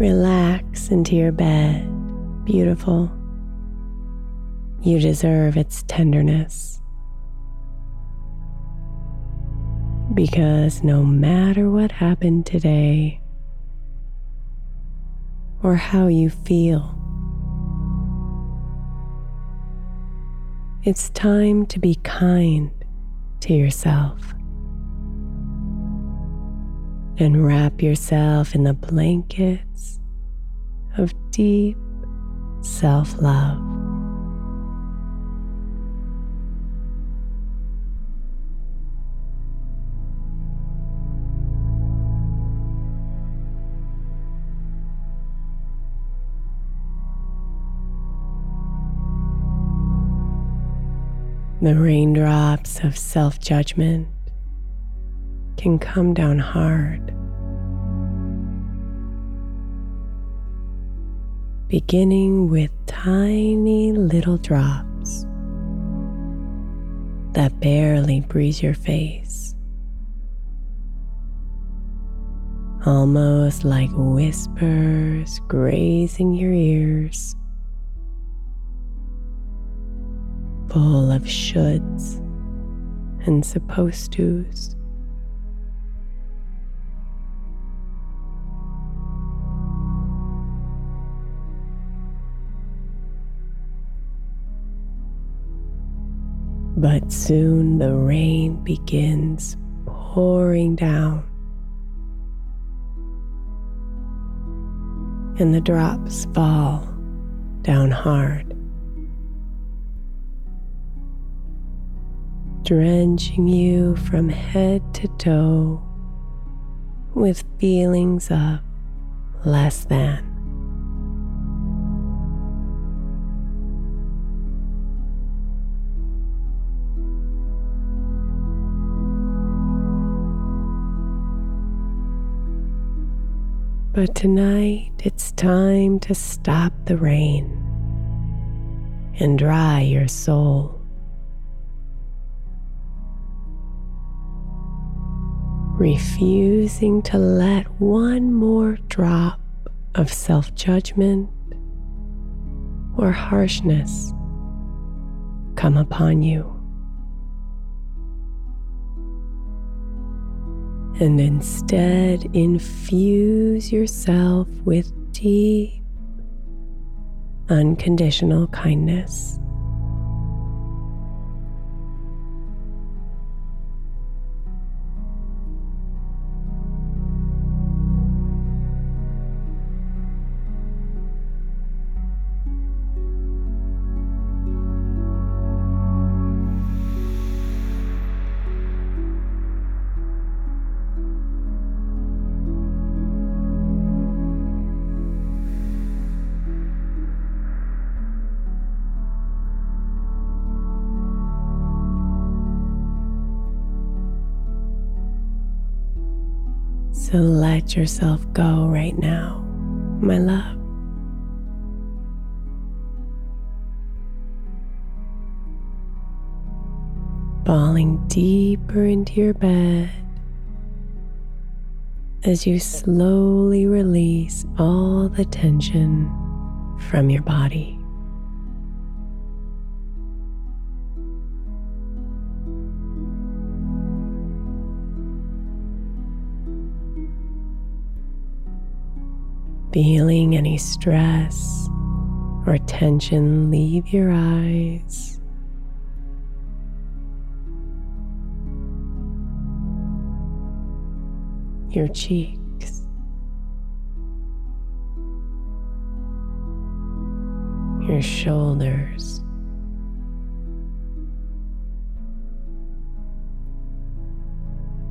Relax into your bed, beautiful. You deserve its tenderness. Because no matter what happened today or how you feel, it's time to be kind to yourself and wrap yourself in the blankets of deep self love. The raindrops of self judgment can come down hard. Beginning with tiny little drops that barely breeze your face, almost like whispers grazing your ears, full of shoulds and supposed tos. But soon the rain begins pouring down, and the drops fall down hard, drenching you from head to toe with feelings of less than. But tonight it's time to stop the rain and dry your soul. Refusing to let one more drop of self judgment or harshness come upon you. And instead infuse yourself with deep, unconditional kindness. So let yourself go right now, my love. Falling deeper into your bed as you slowly release all the tension from your body. Feeling any stress or tension leave your eyes. Your cheeks, your shoulders,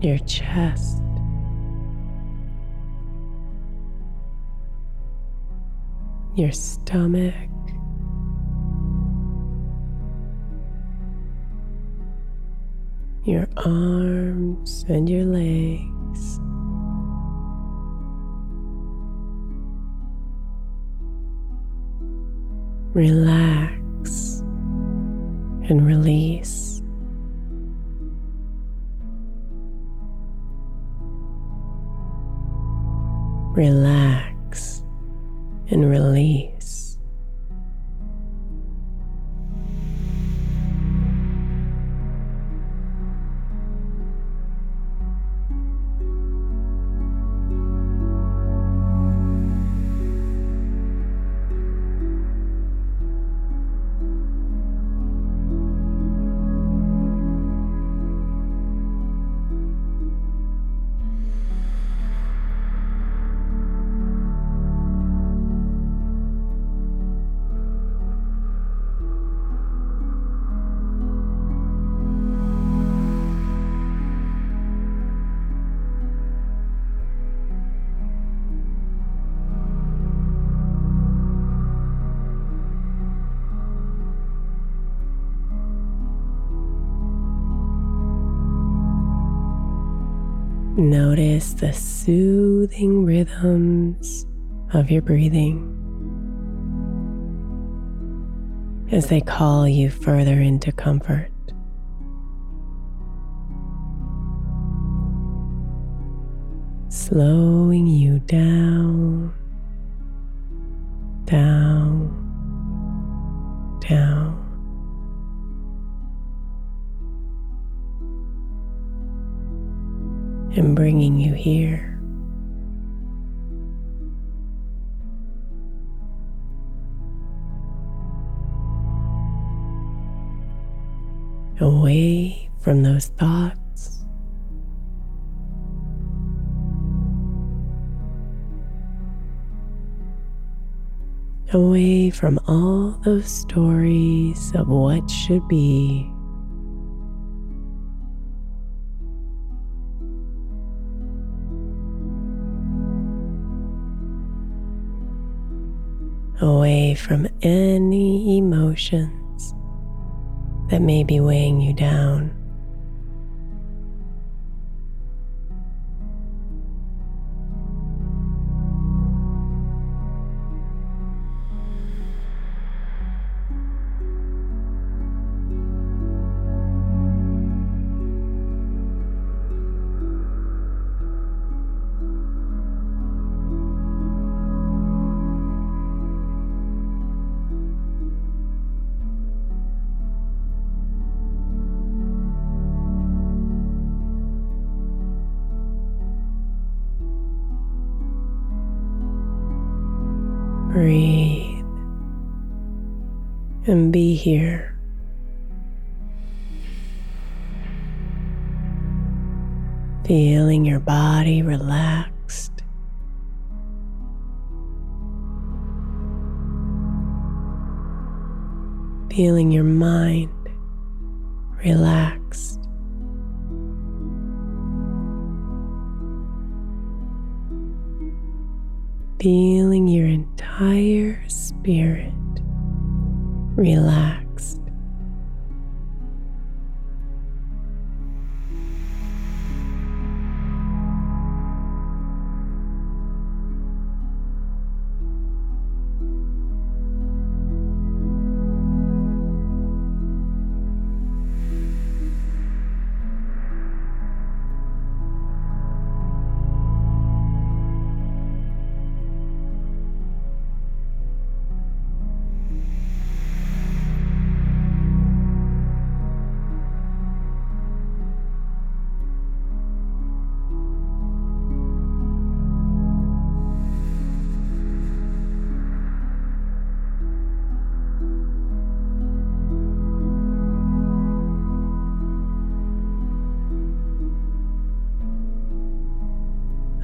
your chest. Your stomach, your arms and your legs. Relax and release. Relax Notice the soothing rhythms of your breathing as they call you further into comfort. Slowing you down, down, down. And bringing you here. Away from those thoughts. Away from all those stories of what should be away from any emotions that may be weighing you down. Feeling your body relaxed. Feeling your mind relaxed. feeling your entire spirit relaxed.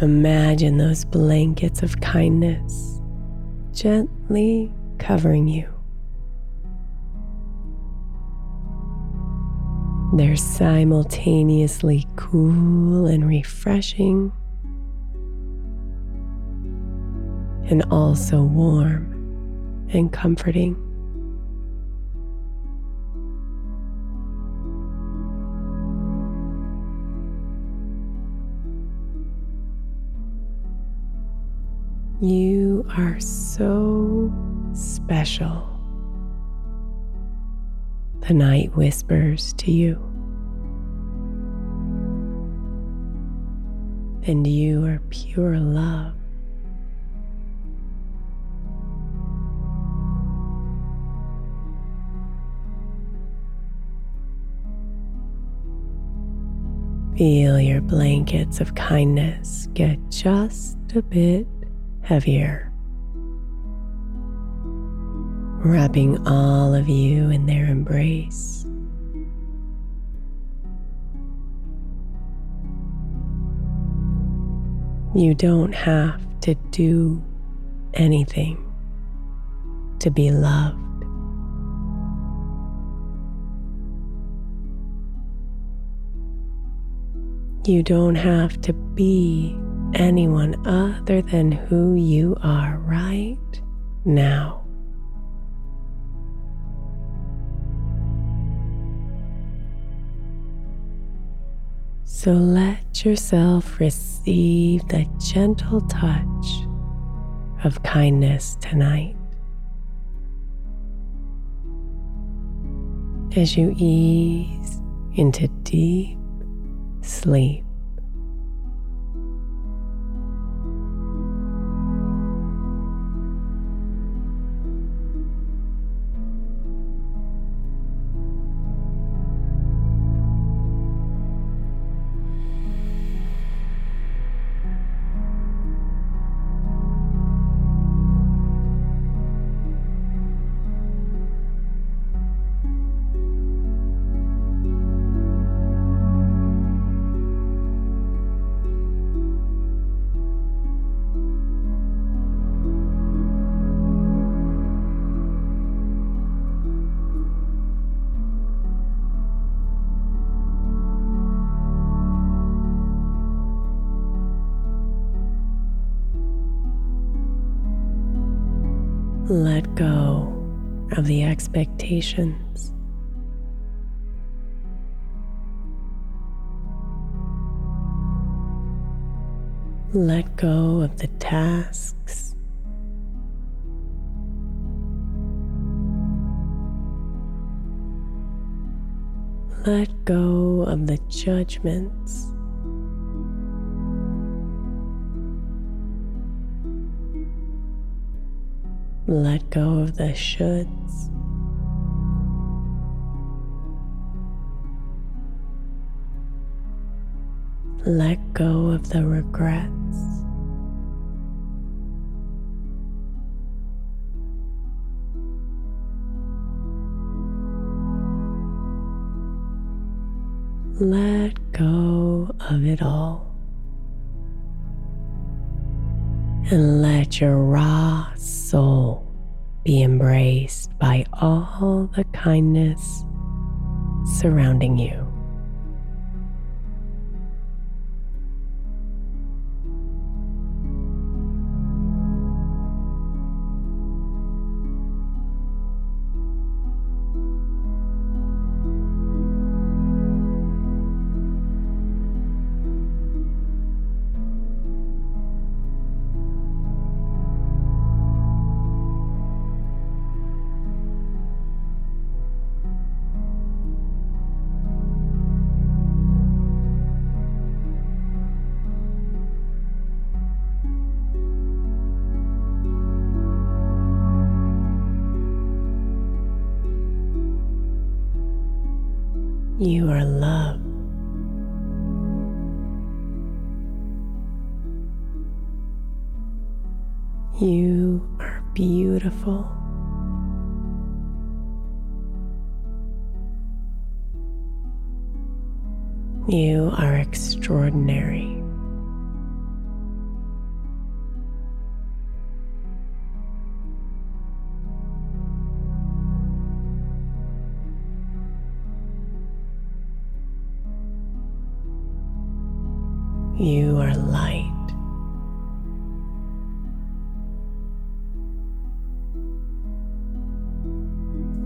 Imagine those blankets of kindness gently covering you. They're simultaneously cool and refreshing, and also warm and comforting. You are so special. The night whispers to you. And you are pure love. Feel your blankets of kindness get just a bit heavier, wrapping all of you in their embrace. You don't have to do anything to be loved. You don't have to be anyone other than who you are right now. So let yourself receive the gentle touch of kindness tonight. As you ease into deep sleep. Go of the expectations. Let go of the tasks. Let go of the judgments. Let go of the shoulds. Let go of the regrets. Let go of it all. And let your raw soul be embraced by all the kindness surrounding you. You are loved. You are beautiful. You are extraordinary. You are light.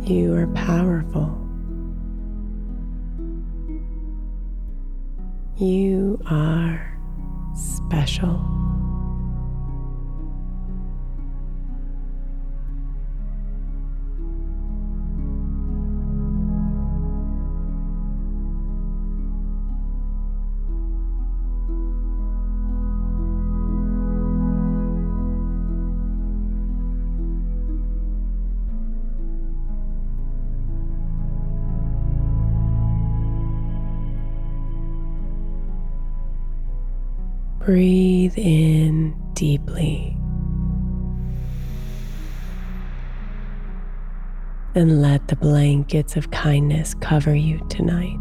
You are powerful. You are special. The blankets of kindness cover you tonight.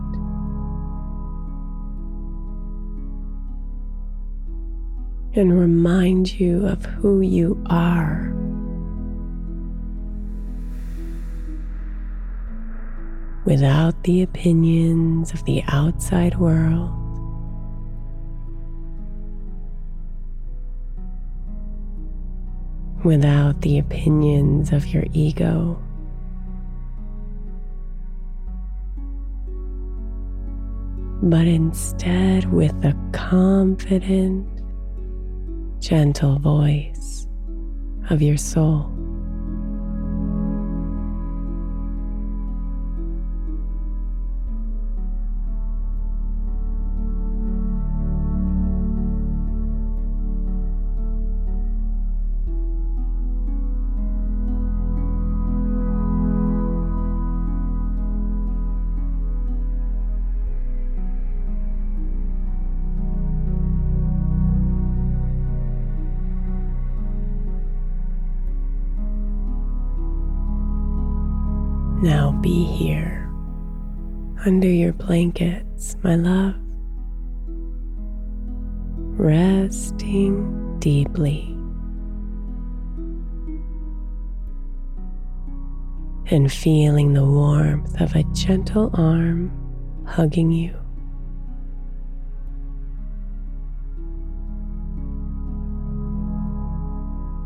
And remind you of who you are. Without the opinions of the outside world without the opinions of your ego. But instead, with the confident, gentle voice of your soul. Now be here. Under your blankets, my love, resting deeply. And feeling the warmth of a gentle arm hugging you.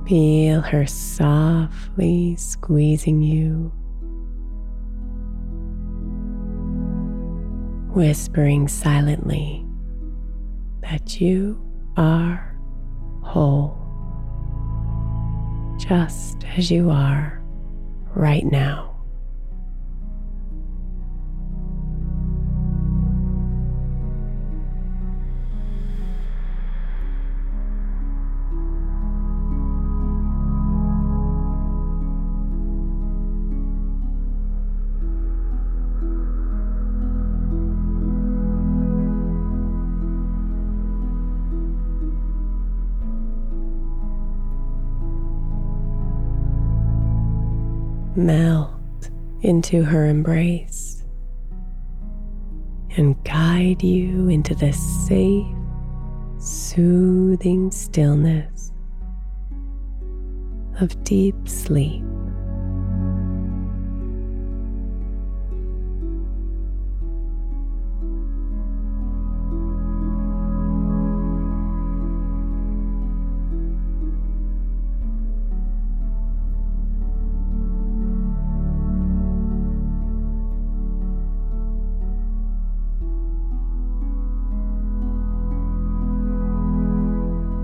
Feel her softly squeezing you whispering silently that you are whole, just as you are right now. Melt into her embrace and guide you into the safe, soothing stillness of deep sleep.